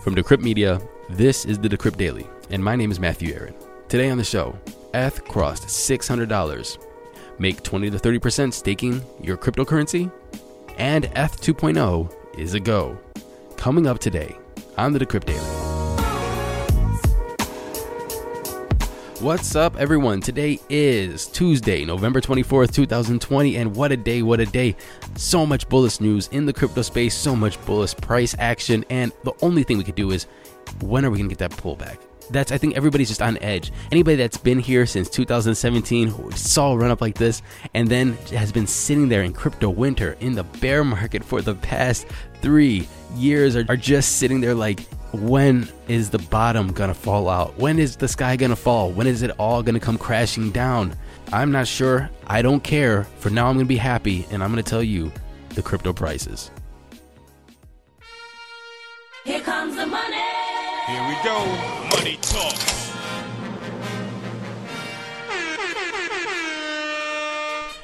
From Decrypt Media, this is the Decrypt Daily, and my name is Matthew Aaron. Today on the show, ETH crossed $600. Make 20 to 30% staking your cryptocurrency, and ETH 2.0 is a go. Coming up today on the Decrypt Daily. What's up, everyone? Today is Tuesday, November 24th, 2020, and what a day, what a day. So much bullish news in the crypto space, so much bullish price action, and the only thing we could do is when are we to get that pullback? That's I think everybody's just on edge. Anybody that's been here since 2017 saw a run up like this and then has been sitting there in crypto winter in the bear market for the past three years are just sitting there like when is the bottom gonna fall out? When is the sky gonna fall? When is it all gonna come crashing down? I'm not sure. I don't care. For now, I'm gonna be happy and I'm gonna tell you the crypto prices. Here comes the money. Here we go. Money talk.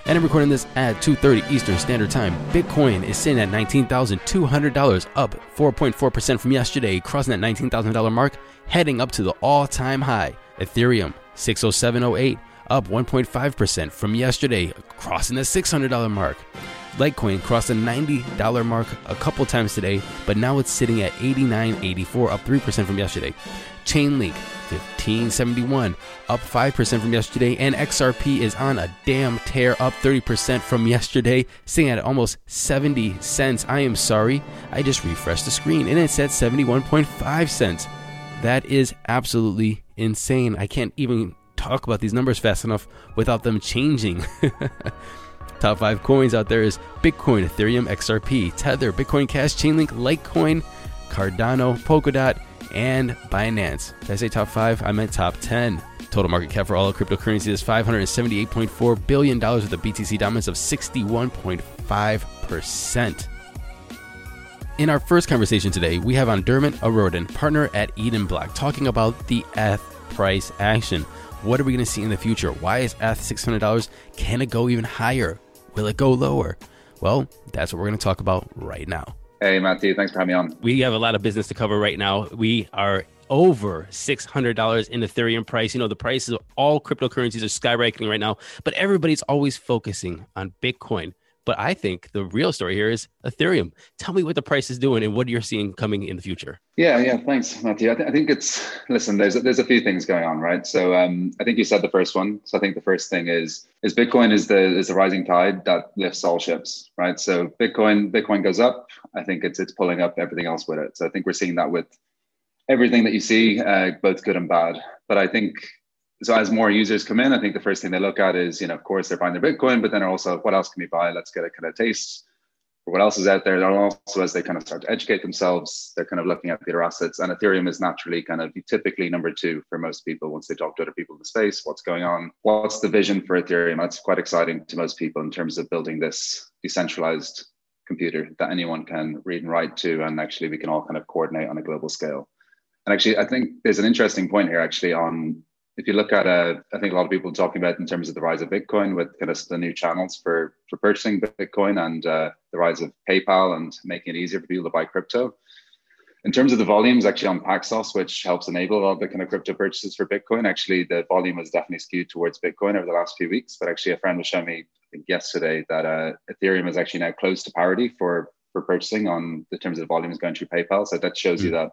And I'm recording this at 2:30 Eastern Standard Time. Bitcoin is sitting at $19,200, up 4.4% from yesterday, crossing that $19,000 mark, heading up to the all-time high. Ethereum 60708, up 1.5% from yesterday, crossing the $600 mark. Litecoin crossed the $90 mark a couple times today, but now it's sitting at 89.84, up 3% from yesterday. Chainlink 1571, up 5% from yesterday, and XRP is on a damn tear, up 30% from yesterday, sitting at almost 70 cents. I am sorry, I just refreshed the screen and it said 71.5 cents. That is absolutely insane. I can't even talk about these numbers fast enough without them changing. Top five coins out there is Bitcoin, Ethereum, XRP, Tether, Bitcoin Cash, Chainlink, Litecoin, Cardano, Polkadot, and Binance. Did I say top five? I meant top 10. Total market cap for all cryptocurrencies is $578.4 billion with a BTC dominance of 61.5%. In our first conversation today, we have on Dermot O'Riordan, partner at Eden Block, talking about the ETH price action. What are we going to see in the future? Why is ETH $600? Can it go even higher? Will it go lower? Well, that's what we're going to talk about right now. Hey, Matthew. Thanks for having me on. We have a lot of business to cover right now. We are over $600 in Ethereum price. You know, the prices of all cryptocurrencies are skyrocketing right now, but everybody's always focusing on Bitcoin. But I think the real story here is Ethereum. Tell me what the price is doing and what you're seeing coming in the future. Yeah, yeah. Thanks, Matthew. I, th- I think it's listen. There's a, there's a few things going on, right? So um, I think you said the first one. So I think the first thing is is Bitcoin is the is the rising tide that lifts all ships, right? So Bitcoin Bitcoin goes up. I think it's it's pulling up everything else with it. So I think we're seeing that with everything that you see, uh, both good and bad. But I think so as more users come in, I think the first thing they look at is, you know, of course they're buying their Bitcoin, but then also what else can we buy? Let's get a kind of taste for what else is out there. And also as they kind of start to educate themselves, they're kind of looking at the other assets. And Ethereum is naturally kind of typically number two for most people once they talk to other people in the space. What's going on? What's the vision for Ethereum? That's quite exciting to most people in terms of building this decentralized computer that anyone can read and write to. And actually we can all kind of coordinate on a global scale. And actually, I think there's an interesting point here actually on if you look at, uh, I think a lot of people talking about in terms of the rise of Bitcoin with kind of the new channels for for purchasing Bitcoin and uh, the rise of PayPal and making it easier for people to buy crypto. In terms of the volumes, actually on Paxos, which helps enable a lot of the kind of crypto purchases for Bitcoin, actually the volume was definitely skewed towards Bitcoin over the last few weeks. But actually, a friend was showing me, I think yesterday, that uh, Ethereum is actually now close to parity for for purchasing on the terms of the volumes going through PayPal. So that shows mm. you that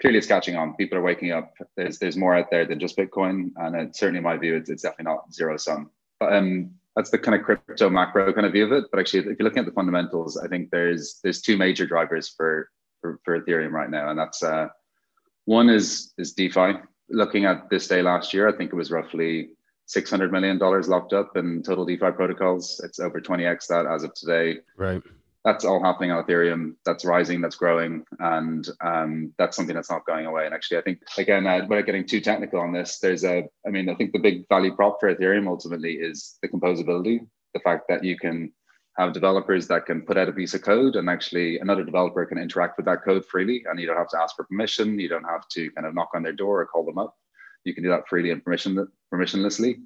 clearly it's catching on. People are waking up. There's there's more out there than just Bitcoin, and it, certainly in my view, it's, it's definitely not zero sum. But um, that's the kind of crypto macro kind of view of it. But actually, if you're looking at the fundamentals, I think there's there's two major drivers for for, for Ethereum right now, and that's uh, one is is DeFi. Looking at this day last year, I think it was roughly six hundred million dollars locked up in total DeFi protocols. It's over twenty x that as of today. Right. That's all happening on Ethereum. That's rising, that's growing, and um, that's something that's not going away. And actually, I think again, uh, without getting too technical on this, there's a. I mean, I think the big value prop for Ethereum ultimately is the composability, the fact that you can have developers that can put out a piece of code and actually another developer can interact with that code freely, and you don't have to ask for permission. You don't have to kind of knock on their door or call them up. You can do that freely and permission permissionlessly.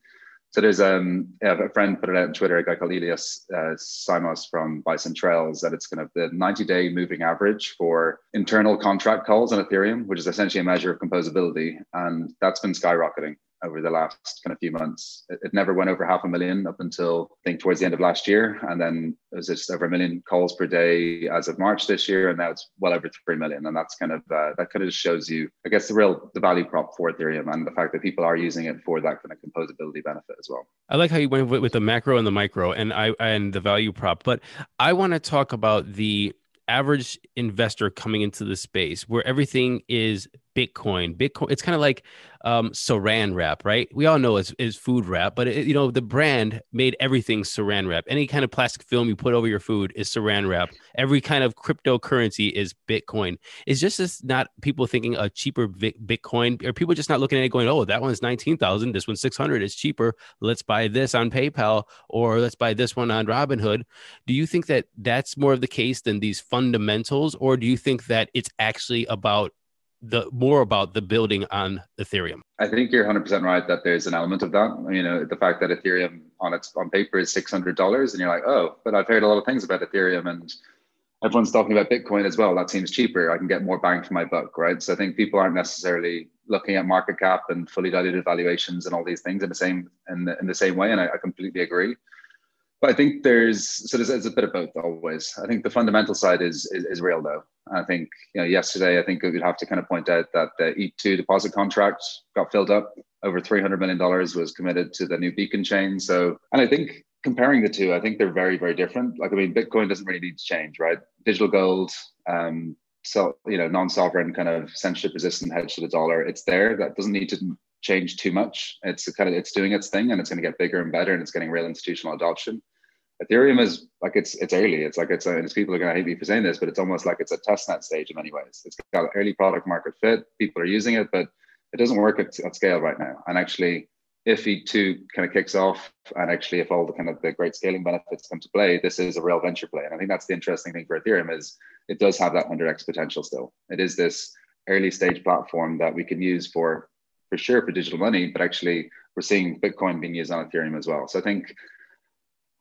So there's um, yeah, a friend put it out on Twitter, a guy called Elias uh, Simos from Bison Trails, that it's kind of the 90 day moving average for internal contract calls on Ethereum, which is essentially a measure of composability. And that's been skyrocketing over the last kind of few months. It, it, never went over half a million up until I think towards the end of last year, and then it was just over a million calls per day as of March this year, and now it's well over three million. And that's kind of uh, that kind of shows you, I guess, the real the value prop for Ethereum and the fact that people are using it for that kind of composability benefit as well. I like how you went with the macro and the micro, and I and the value prop, but I want to talk about the average investor coming into the space where everything is Bitcoin. Bitcoin, it's kind of like um, saran wrap, right? We all know it's, it's food wrap, but it, you know the brand made everything saran wrap. Any kind of plastic film you put over your food is saran wrap. Every kind of cryptocurrency is Bitcoin. It's just as not people thinking a cheaper Bitcoin, or people just not looking at it going, "Oh, that one's nineteen thousand. This one's six hundred. It's cheaper. Let's buy this on PayPal, or let's buy this one on Robinhood." Do you think that that's more of the case than these fundamentals, or do you think that it's actually about the more about the building on Ethereum. I think you're 100% right that there's an element of that. You know, the fact that Ethereum on its on paper is $600 and you're like, "Oh, but I've heard a lot of things about Ethereum and everyone's talking about Bitcoin as well. That seems cheaper. I can get more bang for my buck, right?" So I think people aren't necessarily looking at market cap and fully diluted valuations and all these things in the same in the, in the same way and I, I completely agree but I think there's so there's, there's, a bit of both always. I think the fundamental side is, is, is real though. I think you know yesterday I think we'd have to kind of point out that the ETH2 deposit contract got filled up. Over 300 million dollars was committed to the new Beacon chain. So and I think comparing the two, I think they're very very different. Like I mean, Bitcoin doesn't really need to change, right? Digital gold, um, so you know non-sovereign kind of censorship resistant hedge to the dollar. It's there. That doesn't need to change too much. It's kind of it's doing its thing and it's going to get bigger and better and it's getting real institutional adoption. Ethereum is like it's it's early. It's like it's, a, it's people are going to hate me for saying this, but it's almost like it's a testnet stage in many ways. It's got early product market fit. People are using it, but it doesn't work at, at scale right now. And actually, if E2 kind of kicks off, and actually if all the kind of the great scaling benefits come to play, this is a real venture play. And I think that's the interesting thing for Ethereum is it does have that 100x potential still. It is this early stage platform that we can use for for sure for digital money, but actually we're seeing Bitcoin being used on Ethereum as well. So I think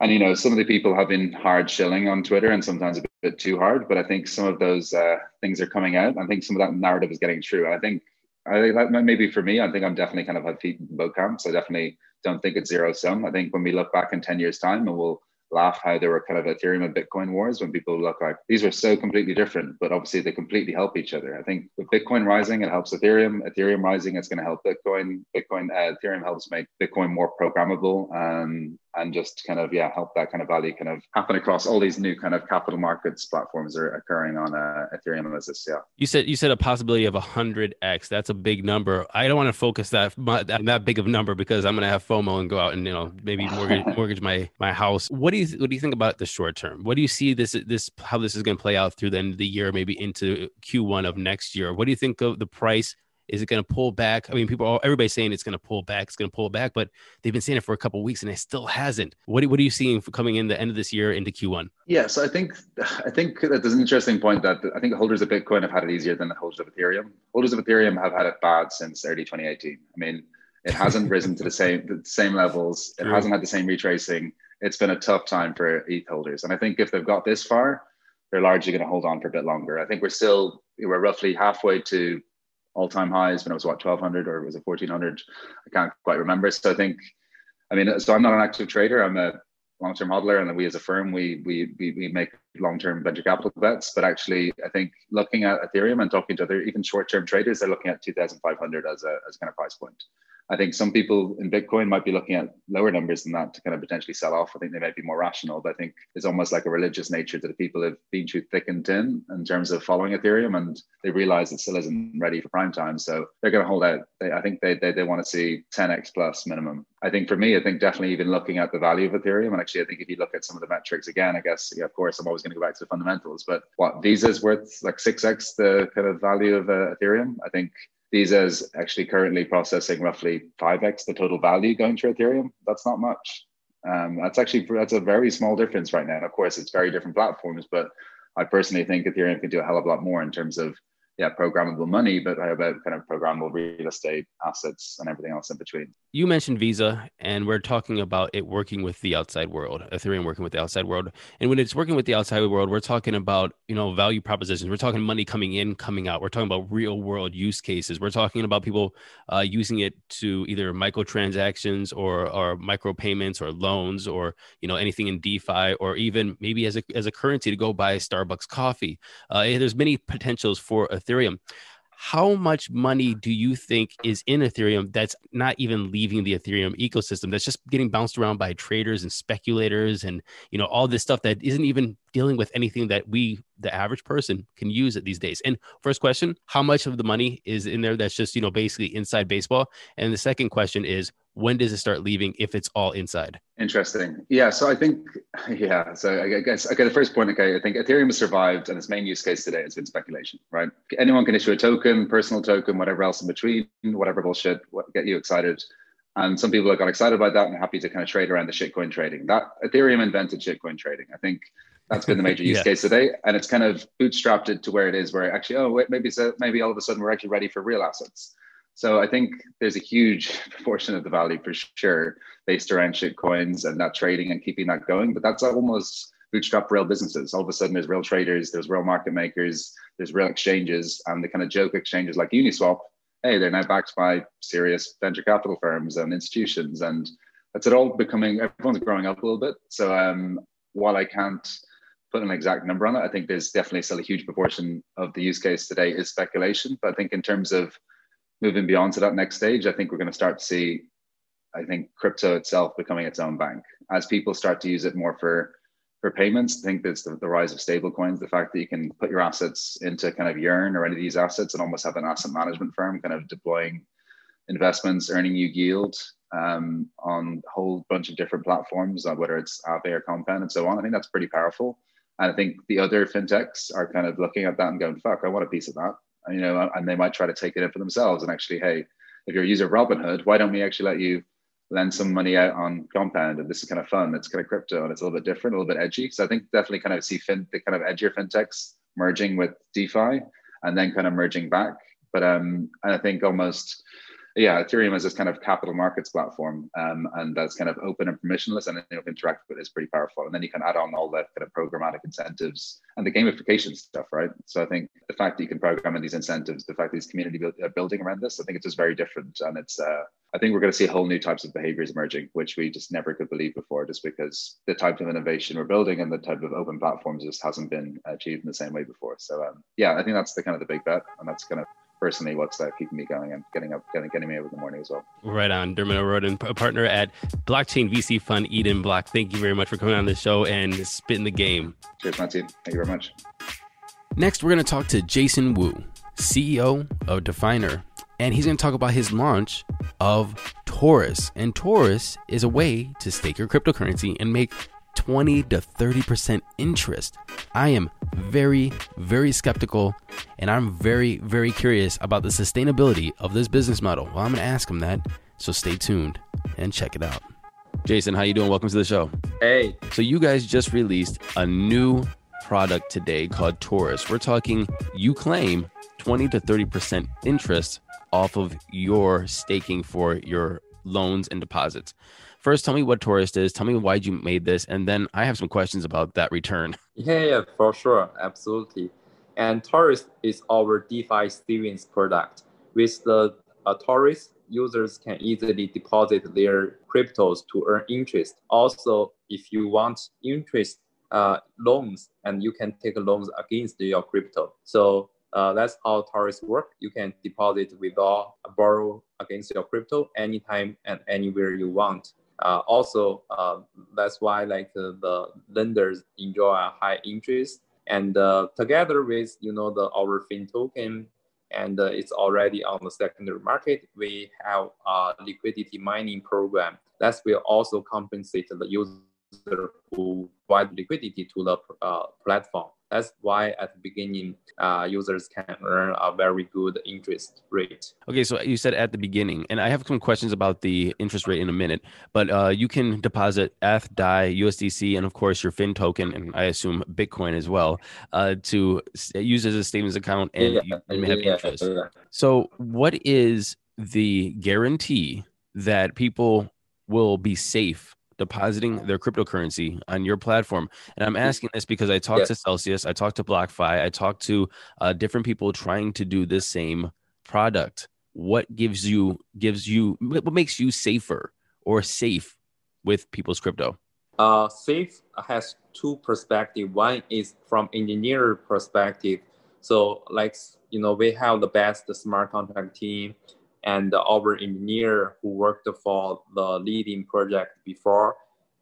and you know some of the people have been hard shilling on twitter and sometimes a bit too hard but i think some of those uh, things are coming out i think some of that narrative is getting true And i think i think that maybe for me i think i'm definitely kind of had feet in both camps i definitely don't think it's zero sum i think when we look back in 10 years time and we'll laugh how there were kind of Ethereum and Bitcoin wars when people look like these were so completely different, but obviously they completely help each other. I think with Bitcoin rising, it helps Ethereum. Ethereum rising, it's going to help Bitcoin. Bitcoin, uh, Ethereum helps make Bitcoin more programmable and and just kind of yeah help that kind of value kind of happen across all these new kind of capital markets platforms are occurring on uh, Ethereum as this. Yeah. You said you said a possibility of a hundred x. That's a big number. I don't want to focus that that big of a number because I'm going to have FOMO and go out and you know maybe mortgage mortgage my my house. What do you what do you think about the short term? What do you see this this how this is going to play out through the end of the year, maybe into Q1 of next year? What do you think of the price? Is it going to pull back? I mean, people, everybody's saying it's going to pull back. It's going to pull back, but they've been saying it for a couple weeks and it still hasn't. What, what are you seeing for coming in the end of this year into Q1? Yeah, so I think I think that there's an interesting point that I think holders of Bitcoin have had it easier than the holders of Ethereum. Holders of Ethereum have had it bad since early 2018. I mean, it hasn't risen to the same the same levels. It True. hasn't had the same retracing it's been a tough time for ETH holders. And I think if they've got this far, they're largely going to hold on for a bit longer. I think we're still we're roughly halfway to all-time highs when it was what 1200 or was it 1400 i can't quite remember. So i think i mean so i'm not an active trader. I'm a long-term hodler and we as a firm we we we, we make long-term venture capital bets but actually i think looking at ethereum and talking to other even short-term traders they're looking at 2500 as a as kind of price point I think some people in Bitcoin might be looking at lower numbers than that to kind of potentially sell off. I think they might be more rational, but I think it's almost like a religious nature that people who've been through thick and thin in terms of following Ethereum, and they realize it still isn't ready for prime time. So they're going to hold out. They, I think they, they, they want to see 10x plus minimum. I think for me, I think definitely even looking at the value of Ethereum, and actually, I think if you look at some of the metrics again, I guess, yeah, of course, I'm always going to go back to the fundamentals, but what Visa is worth like 6x the kind of value of uh, Ethereum. I think Visa is actually currently processing roughly 5x the total value going through Ethereum. That's not much. Um, that's actually that's a very small difference right now. And of course, it's very different platforms, but I personally think Ethereum can do a hell of a lot more in terms of yeah, programmable money, but how about kind of programmable real estate assets and everything else in between? You mentioned Visa, and we're talking about it working with the outside world, Ethereum working with the outside world. And when it's working with the outside world, we're talking about, you know, value propositions. We're talking money coming in, coming out. We're talking about real world use cases. We're talking about people uh, using it to either microtransactions or, or micro payments or loans or, you know, anything in DeFi or even maybe as a, as a currency to go buy Starbucks coffee. Uh, there's many potentials for Ethereum. How much money do you think is in Ethereum that's not even leaving the Ethereum ecosystem? That's just getting bounced around by traders and speculators and you know all this stuff that isn't even dealing with anything that we, the average person, can use it these days. And first question, how much of the money is in there that's just you know basically inside baseball? And the second question is when does it start leaving if it's all inside? Interesting. Yeah. So I think, yeah. So I guess, okay, the first point, okay, I think Ethereum has survived and its main use case today has been speculation, right? Anyone can issue a token, personal token, whatever else in between, whatever bullshit, what, get you excited. And some people have got excited about that and happy to kind of trade around the shitcoin trading. That Ethereum invented shitcoin trading. I think that's been the major use yeah. case today, and it's kind of bootstrapped it to where it is. Where actually, oh, wait, maybe so, maybe all of a sudden we're actually ready for real assets. So I think there's a huge portion of the value for sure based around shit coins and that trading and keeping that going. But that's almost bootstrap real businesses. All of a sudden there's real traders, there's real market makers, there's real exchanges, and the kind of joke exchanges like Uniswap, hey, they're now backed by serious venture capital firms and institutions. And that's it all becoming everyone's growing up a little bit. So um, while I can't put an exact number on it, I think there's definitely still a huge proportion of the use case today is speculation. But I think in terms of moving beyond to that next stage, I think we're going to start to see, I think, crypto itself becoming its own bank as people start to use it more for for payments. I think that's the, the rise of stable coins, the fact that you can put your assets into kind of Yearn or any of these assets and almost have an asset management firm kind of deploying investments, earning you yield um, on a whole bunch of different platforms, uh, whether it's Aave or Compound and so on. I think that's pretty powerful. And I think the other fintechs are kind of looking at that and going, fuck, I want a piece of that you know, and they might try to take it in for themselves and actually, hey, if you're a user of Robinhood, why don't we actually let you lend some money out on Compound? And this is kind of fun. It's kind of crypto and it's a little bit different, a little bit edgy. So I think definitely kind of see fin the kind of edgier fintechs merging with DeFi and then kind of merging back. But um, and I think almost yeah, Ethereum is this kind of capital markets platform, um, and that's kind of open and permissionless, and you know, interact with it is pretty powerful. And then you can add on all that kind of programmatic incentives and the gamification stuff, right? So I think the fact that you can program in these incentives, the fact that these community build, building around this, I think it's just very different, and it's. Uh, I think we're going to see whole new types of behaviors emerging, which we just never could believe before, just because the type of innovation we're building and the type of open platforms just hasn't been achieved in the same way before. So um, yeah, I think that's the kind of the big bet, and that's kind of personally what's uh, keeping me going and getting up, getting, getting me up in the morning as well. Right on. Dermot O'Riordan, a partner at blockchain VC fund Eden Block. Thank you very much for coming on the show and spitting the game. Cheers, Matthew. Thank you very much. Next, we're going to talk to Jason Wu, CEO of DeFiner, and he's going to talk about his launch of Taurus. And Taurus is a way to stake your cryptocurrency and make 20 to 30% interest. I am very, very skeptical and I'm very, very curious about the sustainability of this business model. Well, I'm going to ask him that. So stay tuned and check it out. Jason, how you doing? Welcome to the show. Hey. So you guys just released a new product today called Taurus. We're talking you claim 20 to 30% interest off of your staking for your loans and deposits. First, tell me what Taurus is. Tell me why you made this, and then I have some questions about that return. Yeah, yeah, for sure, absolutely. And Taurus is our DeFi savings product. With the uh, Taurus, users can easily deposit their cryptos to earn interest. Also, if you want interest uh, loans, and you can take loans against your crypto. So Uh, that's how Taurus work. You can deposit, withdraw, borrow against your crypto anytime and anywhere you want. Uh, also, uh, that's why like uh, the lenders enjoy a high interest. And uh, together with you know the our fin token, and uh, it's already on the secondary market. We have a liquidity mining program that will also compensate the user who provide liquidity to the platform. That's why at the beginning, uh, users can earn a very good interest rate. Okay, so you said at the beginning, and I have some questions about the interest rate in a minute, but uh, you can deposit ETH, DAI, USDC, and of course your FIN token, and I assume Bitcoin as well, uh, to use as a savings account and yeah, you have yeah, interest. Yeah. So, what is the guarantee that people will be safe depositing their cryptocurrency on your platform. And I'm asking this because I talked to Celsius, I talked to BlockFi, I talked to uh, different people trying to do the same product. What gives you gives you what makes you safer or safe with people's crypto? Uh, safe has two perspective. One is from engineer perspective. So like you know we have the best smart contract team and our engineer who worked for the leading project before.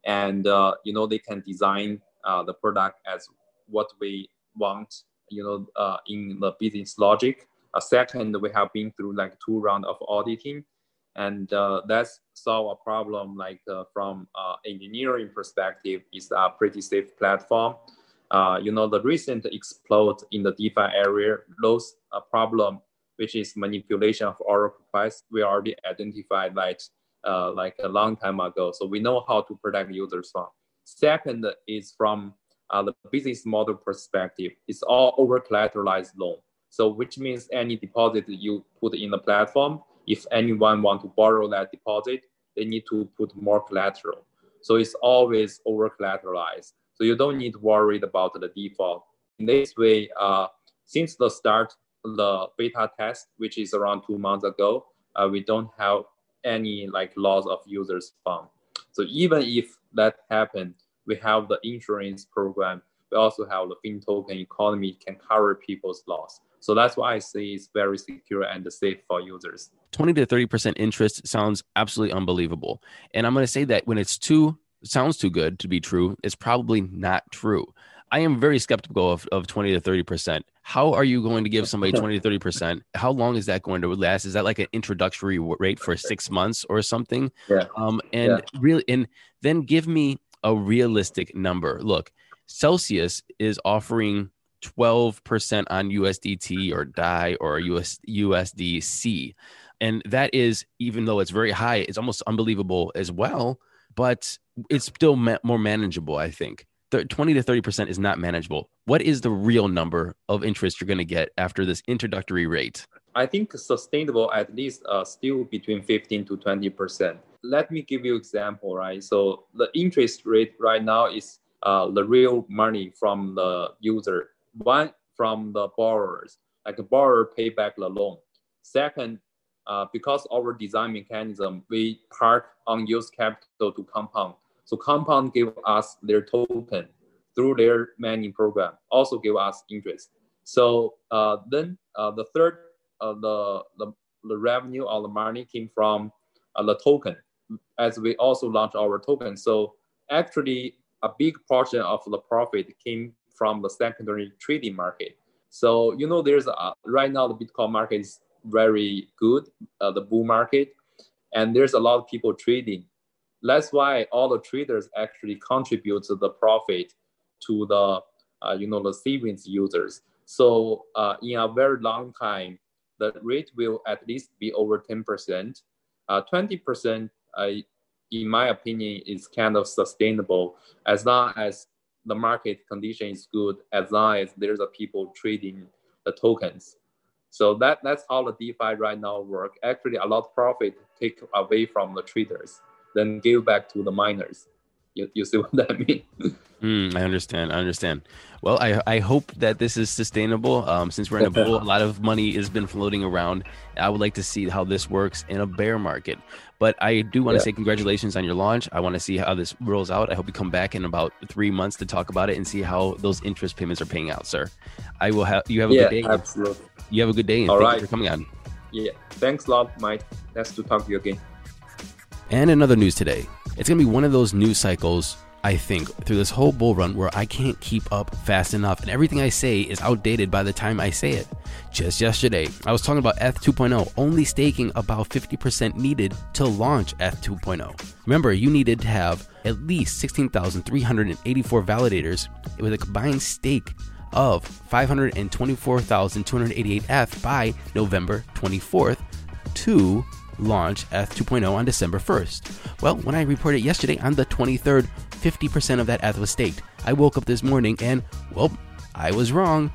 And uh, you know they can design uh, the product as what we want you know uh, in the business logic. A second we have been through like two round of auditing. And uh, that's solve a problem like uh, from uh, engineering perspective is a pretty safe platform. You know the recent explode in the defi area those a problem which is manipulation of Oracle price, we already identified that uh, like a long time ago. So we know how to protect users from. Second is from uh, the business model perspective. It's all over collateralized loan. So which means any deposit you put in the platform, if anyone want to borrow that deposit, they need to put more collateral. So it's always over collateralized. So you don't need to worry about the default. In this way, uh, since the start, the beta test, which is around two months ago, uh, we don't have any like loss of users fund. So even if that happened, we have the insurance program. We also have the fin token economy can cover people's loss. So that's why I say it's very secure and safe for users. 20 to 30% interest sounds absolutely unbelievable. And I'm going to say that when it's too sounds too good to be true, it's probably not true. I am very skeptical of, of 20 to 30%. How are you going to give somebody 20 to 30%? How long is that going to last? Is that like an introductory rate for six months or something? Yeah. Um, and yeah. really, and then give me a realistic number. Look, Celsius is offering 12% on USDT or DAI or US, USDC. And that is, even though it's very high, it's almost unbelievable as well, but it's still ma- more manageable, I think. 20 to 30% is not manageable. What is the real number of interest you're going to get after this introductory rate? I think sustainable at least uh, still between 15 to 20%. Let me give you example, right? So the interest rate right now is uh, the real money from the user. One from the borrowers, like the borrower pay back the loan. Second, uh, because our design mechanism, we park unused capital to compound. So Compound gave us their token through their mining program, also gave us interest. So uh, then uh, the third, uh, the, the, the revenue or the money came from uh, the token as we also launched our token. So actually a big portion of the profit came from the secondary trading market. So, you know, there's a, right now the Bitcoin market is very good, uh, the bull market, and there's a lot of people trading. That's why all the traders actually contribute the profit to the uh, you know the savings users. So uh, in a very long time, the rate will at least be over 10%. Uh, 20%, uh, in my opinion, is kind of sustainable as long as the market condition is good, as long as there's a people trading the tokens. So that, that's how the DeFi right now work. Actually, a lot of profit take away from the traders then give back to the miners. You, you see what that means? Mm, I understand. I understand. Well, I, I hope that this is sustainable. Um, since we're in a bull, a lot of money has been floating around. I would like to see how this works in a bear market. But I do want to Yeah. say congratulations on your launch. I want to see how this rolls out. I hope you come back in about three months to talk about it and see how those interest payments are paying out, sir. I will have you have a yeah, good day. absolutely. You have a good day. And All right. for coming on. Yeah, thanks a lot, Mike. Nice to talk to you again. And another news today. It's going to be one of those news cycles, I think, through this whole bull run where I can't keep up fast enough. And everything I say is outdated by the time I say it. Just yesterday, I was talking about ETH 2.0 only staking about 50% needed to launch ETH 2.0. Remember, you needed to have at least 16,384 validators with a combined stake of 524,288F by November 24th to launch ETH 2.0 on December 1st. Well, when I reported yesterday on the 23rd, 50% of that ETH was staked. I woke up this morning and, well, I was wrong.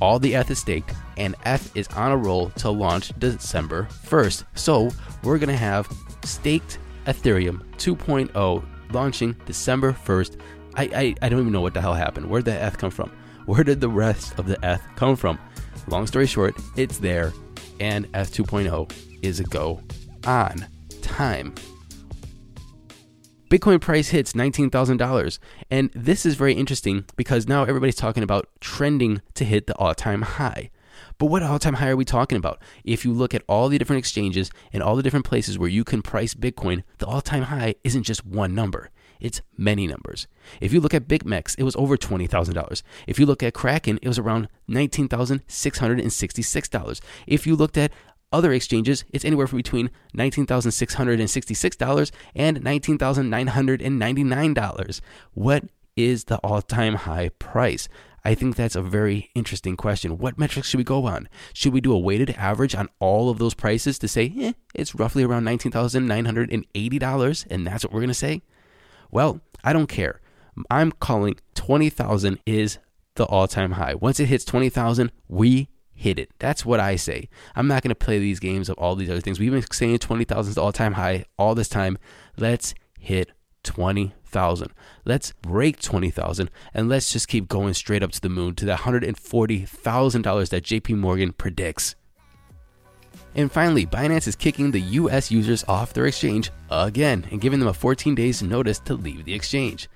All the ETH is staked, and ETH is on a roll to launch December 1st. So we're going to have staked Ethereum 2.0 launching December 1st. I, I, I don't even know what the hell happened. Where'd the ETH come from? Where did the rest of the ETH come from? Long story short, it's there, and ETH 2.0 is a go on time. Bitcoin price hits $19,000. And this is very interesting because now everybody's talking about trending to hit the all time high. But what all time high are we talking about? If you look at all the different exchanges and all the different places where you can price Bitcoin, the all time high isn't just one number. It's many numbers. If you look at BitMEX, it was over $20,000. If you look at Kraken, it was around $19,666. If you looked at other exchanges, it's anywhere from between $19,666 and $19,999. What is the all time high price? I think that's a very interesting question. What metrics should we go on? Should we do a weighted average on all of those prices to say, eh, it's roughly around $19,980 and that's what we're going to say? Well, I don't care. I'm calling 20,000 is the all time high. Once it hits 20,000, we hit it. That's what I say. I'm not going to play these games of all these other things. We've been saying 20,000 is all time high all this time. Let's hit 20,000. Let's break 20,000 and let's just keep going straight up to the moon to the $140,000 that JP Morgan predicts. And finally, Binance is kicking the US users off their exchange again and giving them a 14 days notice to leave the exchange.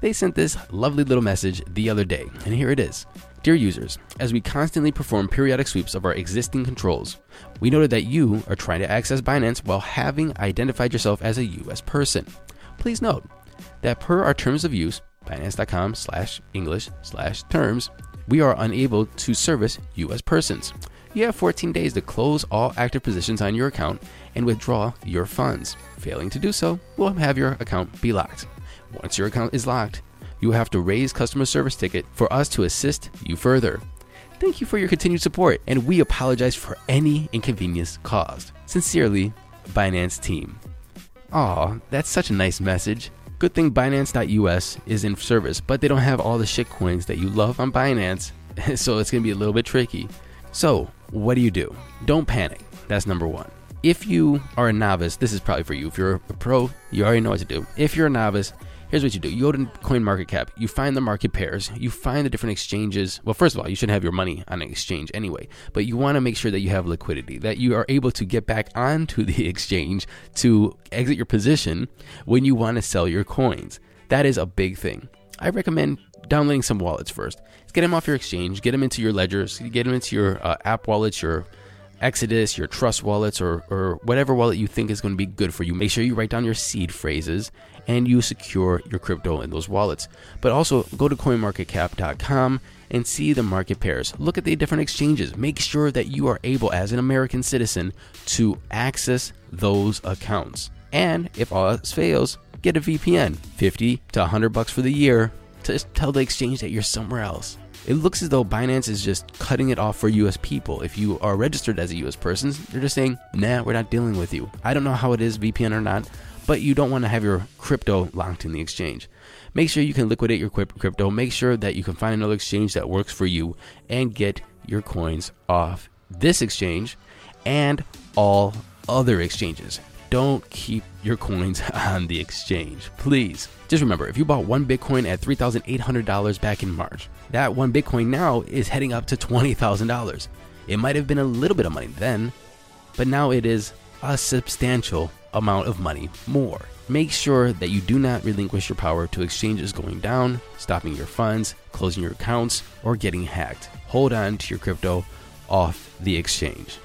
They sent this lovely little message the other day, and here it is. Dear users, as we constantly perform periodic sweeps of our existing controls, we noted that you are trying to access Binance while having identified yourself as a US person. Please note that per our terms of use, binance.com slash English slash terms, we are unable to service US persons. You have 14 days to close all active positions on your account and withdraw your funds. Failing to do so, we'll have your account be locked. Once your account is locked, you have to raise customer service ticket for us to assist you further. Thank you for your continued support, and we apologize for any inconvenience caused. Sincerely, Binance team. Aw, that's such a nice message. Good thing Binance.us is in service, but they don't have all the shit coins that you love on Binance, so it's gonna be a little bit tricky. So, what do you do? Don't panic. That's number one. If you are a novice, this is probably for you. If you're a pro, you already know what to do. If you're a novice, here's what you do. You go to CoinMarketCap, you find the market pairs, you find the different exchanges. Well, first of all, you should have your money on an exchange anyway, but you want to make sure that you have liquidity, that you are able to get back onto the exchange to exit your position when you want to sell your coins. That is a big thing. I recommend downloading some wallets first. Get them off your exchange, get them into your ledgers, get them into your uh, app wallets, your Exodus, your Trust wallets, or, or whatever wallet you think is going to be good for you. Make sure you write down your seed phrases and you secure your crypto in those wallets. But also go to coinmarketcap.com and see the market pairs. Look at the different exchanges. Make sure that you are able, as an American citizen, to access those accounts. And if all else fails, get a VPN, 50 to 100 bucks for the year, to tell the exchange that you're somewhere else. It looks as though Binance is just cutting it off for US people. If you are registered as a US person, they're just saying, nah, we're not dealing with you. I don't know how it is, VPN or not, but you don't want to have your crypto locked in the exchange. Make sure you can liquidate your crypto. Make sure that you can find another exchange that works for you and get your coins off this exchange and all other exchanges. don't keep your coins on the exchange. Please. Just remember, if you bought one Bitcoin at $3,800 back in March, that one Bitcoin now is heading up to $20,000. It might have been a little bit of money then, but now it is a substantial amount of money more. Make sure that you do not relinquish your power to exchanges going down, stopping your funds, closing your accounts, or getting hacked. Hold on to your crypto off the exchange.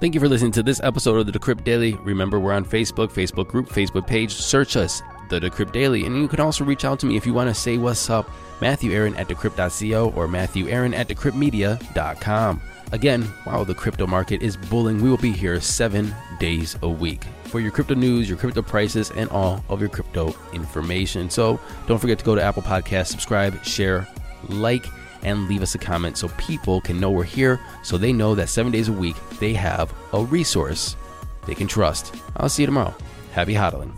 Thank you for listening to this episode of the Decrypt Daily. Remember, we're on Facebook, Facebook group, Facebook page. Search us, The Decrypt Daily. And you can also reach out to me if you want to say what's up. Matthew Aaron at decrypt.co or Matthew Aaron at decryptmedia.com. Again, while the crypto market is bulling, we will be here seven days a week for your crypto news, your crypto prices, and all of your crypto information. So don't forget to go to Apple Podcasts, subscribe, share, like, and leave us a comment so people can know we're here so they know that seven days a week they have a resource they can trust. I'll see you tomorrow. Happy hodling.